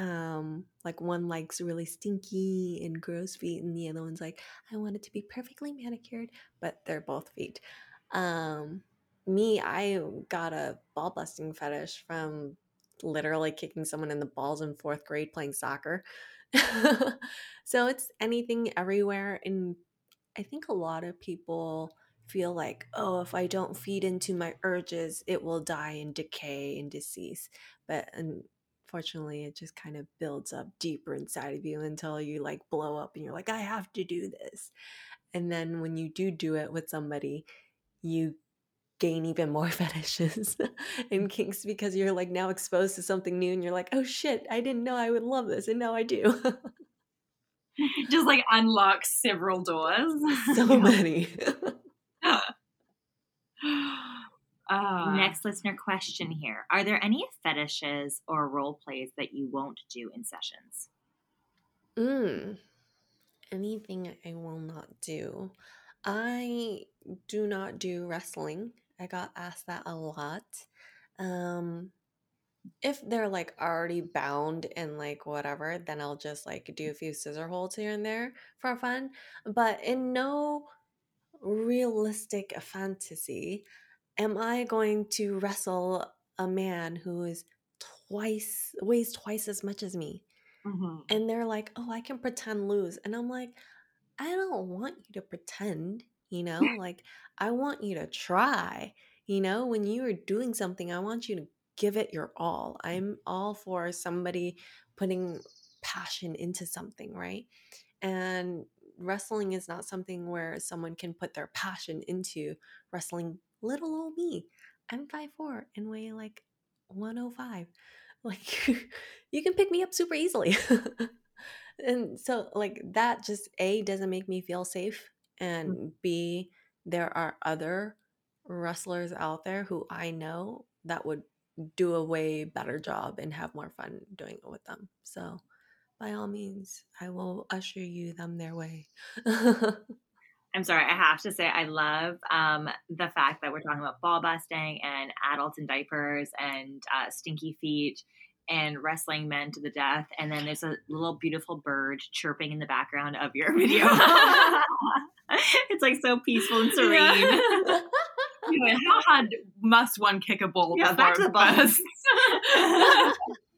Speaker 2: um like one likes really stinky and gross feet and the other one's like i want it to be perfectly manicured but they're both feet. Um me i got a ball busting fetish from literally kicking someone in the balls in fourth grade playing soccer. So it's anything everywhere and i think a lot of people feel like oh if i don't feed into my urges it will die and decay and decease. But and fortunately it just kind of builds up deeper inside of you until you like blow up and you're like i have to do this. And then when you do do it with somebody you gain even more fetishes and kinks because you're like now exposed to something new and you're like oh shit i didn't know i would love this and now i do.
Speaker 3: Just like unlock several doors.
Speaker 2: So many
Speaker 1: Uh, Next listener question here. Are there any fetishes or role plays that you won't do in sessions?
Speaker 2: Mm. Anything I will not do. I do not do wrestling. I got asked that a lot. Um if they're like already bound and like whatever, then I'll just like do a few scissor holds here and there for fun. But in no realistic fantasy, am I going to wrestle a man who is twice weighs twice as much as me? Mm-hmm. And they're like, "Oh, I can pretend lose," and I'm like, "I don't want you to pretend." You know, like I want you to try. You know, when you are doing something, I want you to give it your all. I'm all for somebody putting passion into something, right? And wrestling is not something where someone can put their passion into wrestling little old me. I'm 5'4 and weigh like 105. Like you can pick me up super easily. and so like that just A doesn't make me feel safe mm. and B there are other wrestlers out there who I know that would do a way better job and have more fun doing it with them. So by all means, I will usher you them their way.
Speaker 1: I'm sorry, I have to say I love um, the fact that we're talking about ball busting and adults in diapers and uh, stinky feet and wrestling men to the death. And then there's a little beautiful bird chirping in the background of your video. it's like so peaceful and serene. Yeah.
Speaker 3: how hard must one kick a ball? Yeah, back to the bus.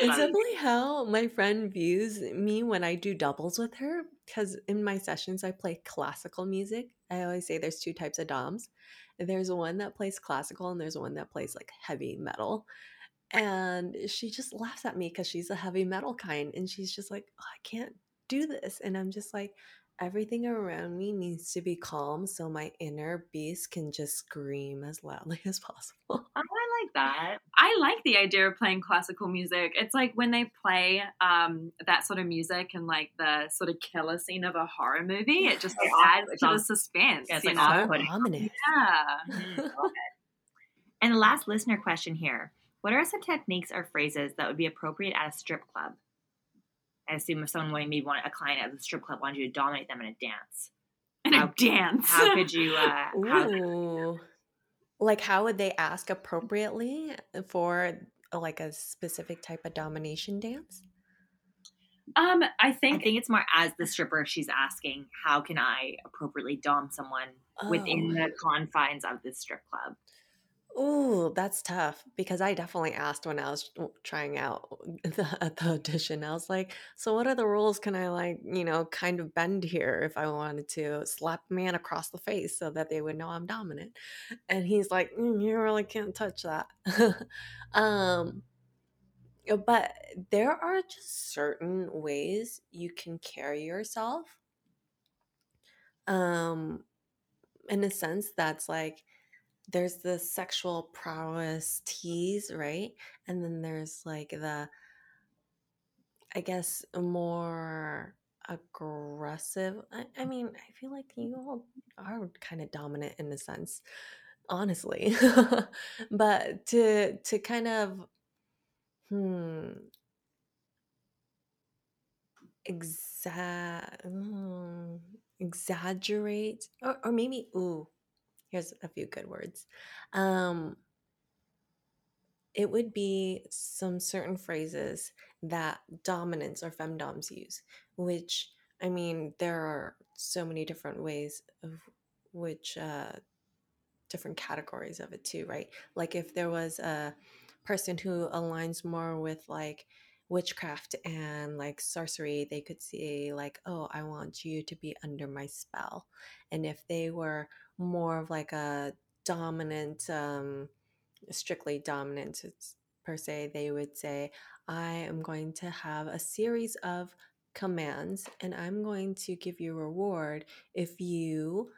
Speaker 2: it's definitely how my friend views me when I do doubles with her. Because in my sessions, I play classical music. I always say there's two types of DOMs. There's one that plays classical, and there's one that plays like heavy metal. And she just laughs at me because she's a heavy metal kind. And she's just like, oh, I can't do this. And I'm just like, everything around me needs to be calm so my inner beast can just scream as loudly as possible.
Speaker 1: I like that.
Speaker 3: I like the idea of playing classical music. It's like when they play um, that sort of music and like the sort of killer scene of a horror movie, it just like, adds to the suspense.
Speaker 1: Yeah, it's like so ominous. Yeah. Mm, and the last listener question here. What are some techniques or phrases that would be appropriate at a strip club? I assume if someone wanted maybe wanted a client at the strip club wanted you to dominate them in a dance.
Speaker 3: In how, a dance.
Speaker 1: How could you? Uh,
Speaker 2: how, like how would they ask appropriately for like a specific type of domination dance?
Speaker 3: Um, I think
Speaker 1: I think it's more as the stripper she's asking, how can I appropriately dom someone oh. within the confines of this strip club?
Speaker 2: Ooh, that's tough because I definitely asked when I was trying out the, at the audition. I was like, "So what are the rules? Can I like, you know, kind of bend here if I wanted to slap a man across the face so that they would know I'm dominant?" And he's like, mm, "You really can't touch that." um, uh, but there are just certain ways you can carry yourself. Um, in a sense that's like there's the sexual prowess tease, right? And then there's like the, I guess, more aggressive. I, I mean, I feel like you all are kind of dominant in a sense, honestly. but to to kind of, hmm, exa- mm, exaggerate, or, or maybe, ooh, here's a few good words. Um, it would be some certain phrases that dominants or femdoms use, which I mean, there are so many different ways of which uh, different categories of it too, right? Like if there was a person who aligns more with like witchcraft and like sorcery, they could say like, "Oh, I want you to be under my spell," and if they were more of like a dominant, um, strictly dominant per se, they would say, I am going to have a series of commands and I'm going to give you a reward if you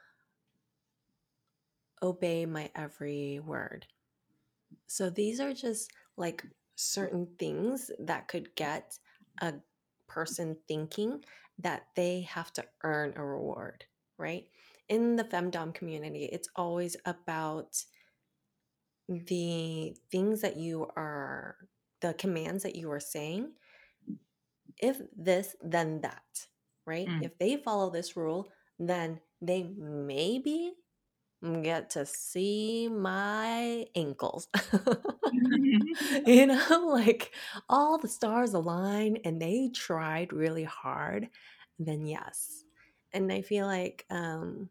Speaker 2: obey my every word. So these are just like certain things that could get a person thinking that they have to earn a reward, right? In the femdom community, it's always about the things that you are, the commands that you are saying. If this, then that, right? Mm. If they follow this rule, then they maybe get to see my ankles. you know, like all the stars align and they tried really hard, then yes. And I feel like um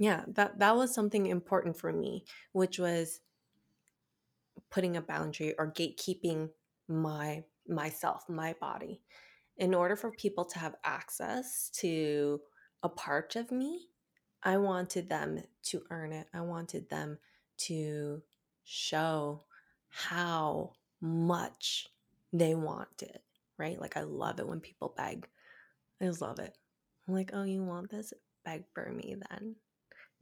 Speaker 2: yeah, that that was something important for me, which was putting a boundary or gatekeeping my myself, my body. In order for people to have access to a part of me, I wanted them to earn it. I wanted them to show how much they want it, right? Like I love it when people beg. I just love it. I'm like, oh, you want this? Beg for me then.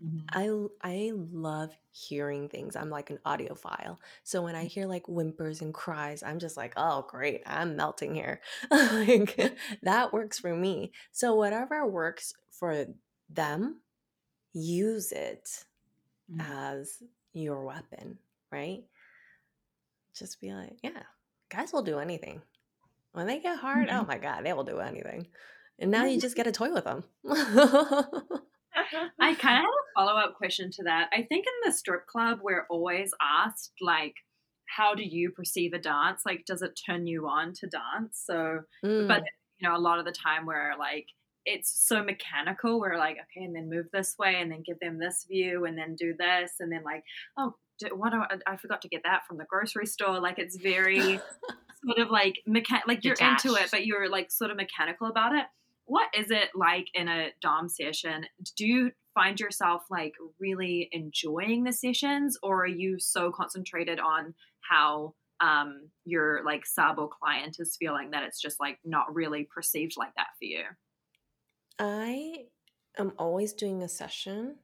Speaker 2: Mm-hmm. I I love hearing things. I'm like an audiophile. So when I mm. hear like whimpers and cries, I'm just like, "Oh, great. I'm melting here." like that works for me. So whatever works for them, use it mm-hmm. as your weapon, right? Just be like, "Yeah, guys will do anything." When they get hard, oh mm-hmm. oh my god, they will do anything. And now you just get a toy with them.
Speaker 3: I kind of follow up question to that. I think in the strip club, we're always asked, like, how do you perceive a dance? Like, does it turn you on to dance? So, mm. but, you know, a lot of the time we're like, it's so mechanical. We're like, okay, and then move this way, and then give them this view, and then do this, and then like, oh, what do I, I forgot to get that from the grocery store. Like, it's very sort of like mechan- like you're Detached. into it, but you're like sort of mechanical about it what is it like in a dom session do you find yourself like really enjoying the sessions or are you so concentrated on how um, your like sub or client is feeling that it's just like not really perceived like that for you
Speaker 2: i am always doing a session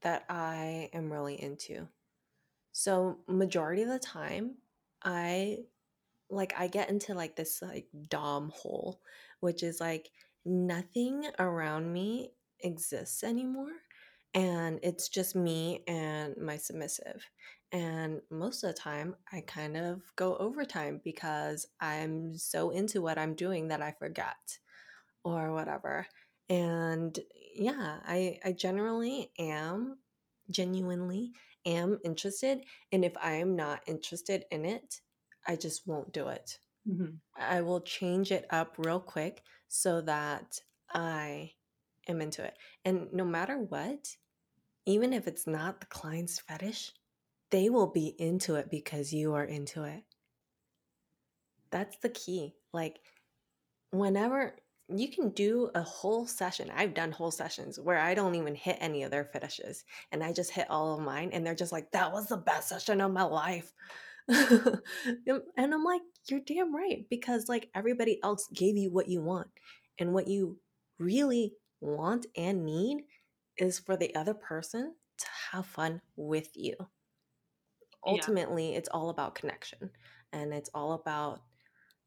Speaker 2: that i am really into so majority of the time i like i get into like this like dom hole which is like nothing around me exists anymore. And it's just me and my submissive. And most of the time, I kind of go overtime because I'm so into what I'm doing that I forget or whatever. And yeah, I, I generally am, genuinely am interested. And if I am not interested in it, I just won't do it. Mm-hmm. I will change it up real quick so that I am into it. And no matter what, even if it's not the client's fetish, they will be into it because you are into it. That's the key. Like, whenever you can do a whole session, I've done whole sessions where I don't even hit any of their fetishes and I just hit all of mine, and they're just like, that was the best session of my life. and I'm like, you're damn right. Because like everybody else gave you what you want. And what you really want and need is for the other person to have fun with you. Ultimately, yeah. it's all about connection and it's all about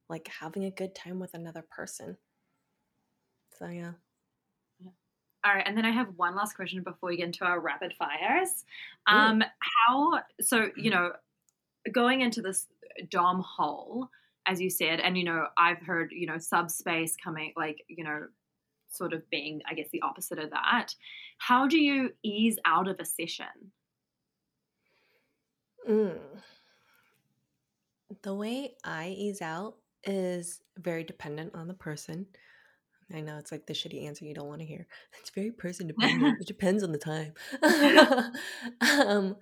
Speaker 2: like having a good time with another person. So, yeah.
Speaker 3: All right, and then I have one last question before we get into our rapid fires. Um, how so? You know, going into this dom hole, as you said, and you know, I've heard you know subspace coming, like you know, sort of being, I guess, the opposite of that. How do you ease out of a session?
Speaker 2: Mm. The way I ease out is very dependent on the person. I know it's like the shitty answer you don't want to hear. It's very person dependent. it depends on the time. um,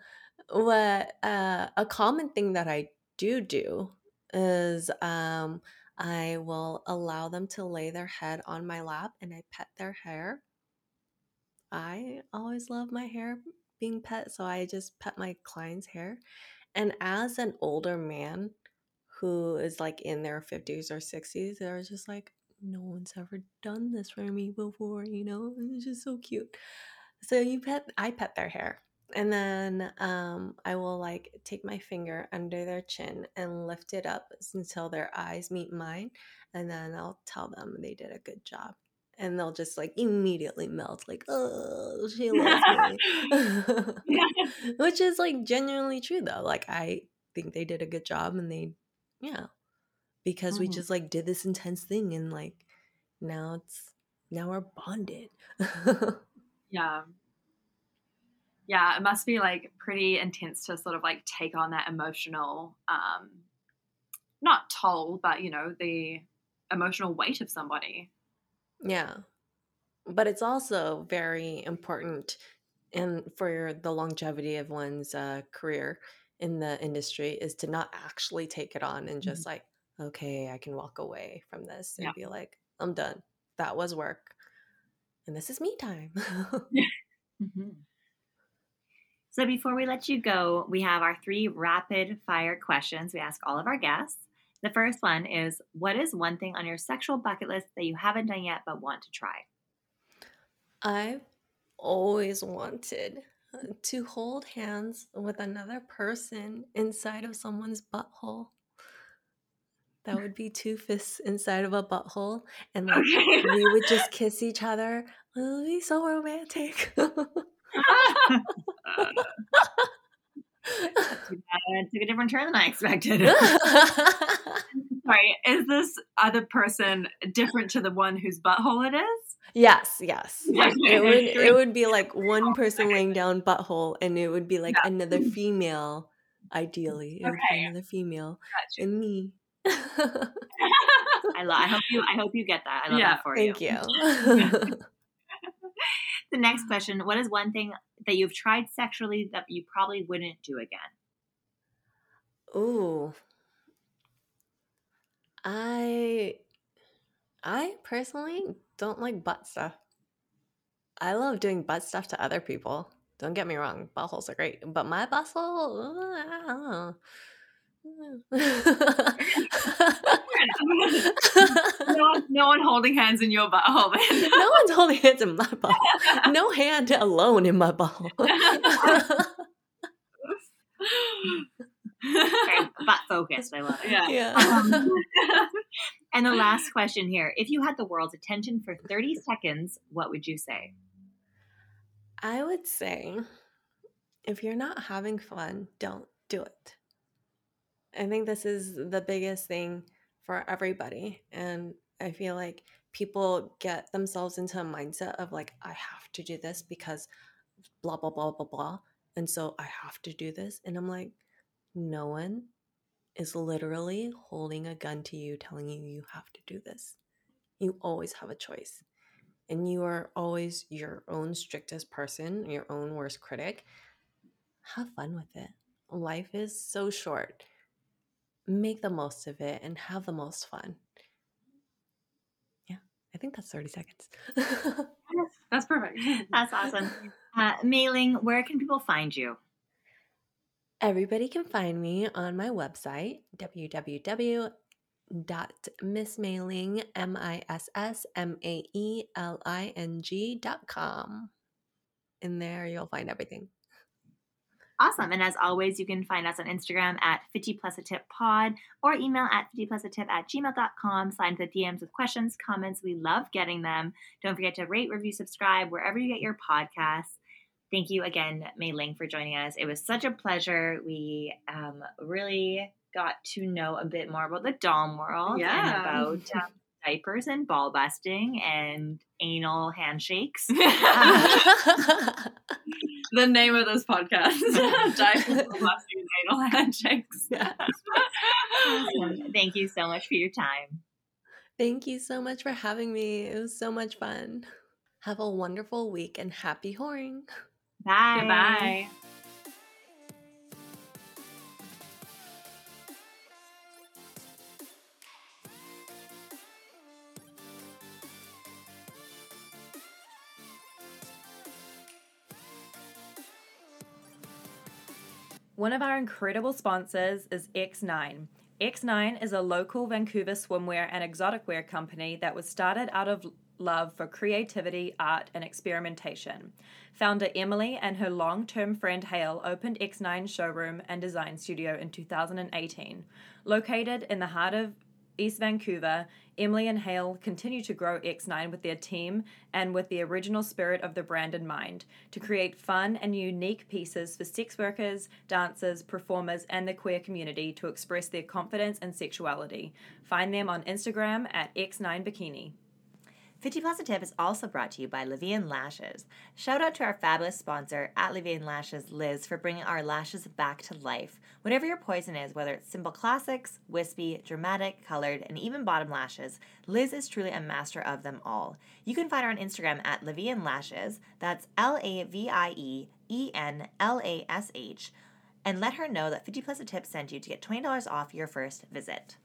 Speaker 2: what uh, a common thing that I do do is um, I will allow them to lay their head on my lap and I pet their hair. I always love my hair being pet, so I just pet my client's hair. And as an older man who is like in their 50s or 60s, they're just like, no one's ever done this for me before, you know? It's just so cute. So you pet I pet their hair and then um, I will like take my finger under their chin and lift it up until their eyes meet mine. And then I'll tell them they did a good job. And they'll just like immediately melt, like, oh, she loves me. Which is like genuinely true though. Like, I think they did a good job and they, yeah, because mm-hmm. we just like did this intense thing and like now it's, now we're bonded.
Speaker 3: yeah yeah, it must be like pretty intense to sort of like take on that emotional, um, not toll, but you know, the emotional weight of somebody.
Speaker 2: Yeah. But it's also very important and for the longevity of one's uh, career in the industry is to not actually take it on and just mm-hmm. like, okay, I can walk away from this and yeah. be like, I'm done. That was work. And this is me time. mm-hmm.
Speaker 1: So before we let you go, we have our three rapid fire questions we ask all of our guests. The first one is What is one thing on your sexual bucket list that you haven't done yet but want to try?
Speaker 2: I've always wanted to hold hands with another person inside of someone's butthole. That would be two fists inside of a butthole, and like
Speaker 3: Okay.
Speaker 2: we would just kiss each other. It would be so romantic.
Speaker 1: Uh, took a different turn than I expected.
Speaker 3: Sorry, is this other person different to the one whose butthole it is?
Speaker 2: yes, yes.
Speaker 3: Okay.
Speaker 2: It would it would be like one person laying down butthole, and it would be like
Speaker 3: Yeah.
Speaker 2: another female. Ideally, it would be another female
Speaker 3: Gotcha.
Speaker 2: and me.
Speaker 1: I, lo- I hope you. I hope you get that. I love
Speaker 3: Yeah,
Speaker 1: that for
Speaker 2: Thank
Speaker 1: you.
Speaker 2: Thank you.
Speaker 1: The next question: What is one thing that you've tried sexually that you probably wouldn't do again?
Speaker 2: Ooh. I I personally don't like butt stuff. I love doing butt stuff to other people. Don't get me wrong, buttholes are great, but my butthole, uh, I don't know.
Speaker 3: no, one, no one holding hands in your butthole then.
Speaker 2: no one's holding hands in my butthole. No hand alone in my butthole.
Speaker 1: Very butt focused. I love it.
Speaker 3: yeah.
Speaker 2: yeah.
Speaker 1: Um, and the last question here: If you had the world's attention for thirty seconds, what would you say?
Speaker 2: I would say if you're not having fun, don't do it. I think this is the biggest thing for everybody. And I feel like people get themselves into a mindset of like, I have to do this because blah, blah, blah, blah, blah. And so I have to do this. And I'm like, no one is literally holding a gun to you telling you you have to do this. You always have a choice and you are always your own strictest person, your own worst critic, have fun with it. Life is so short. Make the most of it and have the most fun. Yeah, I think that's 30 seconds.
Speaker 3: That's perfect.
Speaker 1: That's awesome. Uh, Mae Ling, where can people find you?
Speaker 2: Everybody can find me on my website, www.missmaeling, M-I-S-S-M-A-E-L-I-N-G dot com. In there, you'll find everything.
Speaker 1: Awesome. And as always, you can find us on Instagram at 50 plus a tip pod or email at 50 plus a tip at gmail.com. Slide the DMs with questions, comments. We love getting them. Don't forget to rate, review, subscribe wherever you get your podcasts. Thank you again, Mae Ling, for joining us. It was such a pleasure. We um, really got to know a bit more about the Dom world and
Speaker 3: Yeah.
Speaker 1: about um, diapers and ball busting and anal handshakes.
Speaker 3: the name of this podcast Diapers, Blasting, and Anal Handshakes.
Speaker 2: Yeah.
Speaker 1: Awesome. Thank you so much for your time.
Speaker 2: Thank you so much for having me. It was so much fun. Have a wonderful week and happy whoring.
Speaker 1: Bye.
Speaker 3: Goodbye.
Speaker 4: One of our incredible sponsors is X9. X9 is a local Vancouver swimwear and exotic wear company that was started out of love for creativity, art, and experimentation. Founder Emily and her long term friend Hale opened X9 showroom and design studio in 2018. Located in the heart of East Vancouver, Emily and Hale continue to grow X9 with their team and with the original spirit of the brand in mind to create fun and unique pieces for sex workers, dancers, performers, and the queer community to express their confidence and sexuality. Find them on Instagram at X9 Bikini.
Speaker 1: 50 Plus a Tip is also brought to you by Lavieen Lashes. Shout out to our fabulous sponsor at Lavieen Lashes, Liz, for bringing our lashes back to life. Whatever your poison is, whether it's simple classics, wispy, dramatic, colored, and even bottom lashes, Liz is truly a master of them all. You can find her on Instagram at Lavieen Lashes, that's L A V I E E N L A S H, and let her know that 50 Plus a Tip sent you to get $20 off your first visit.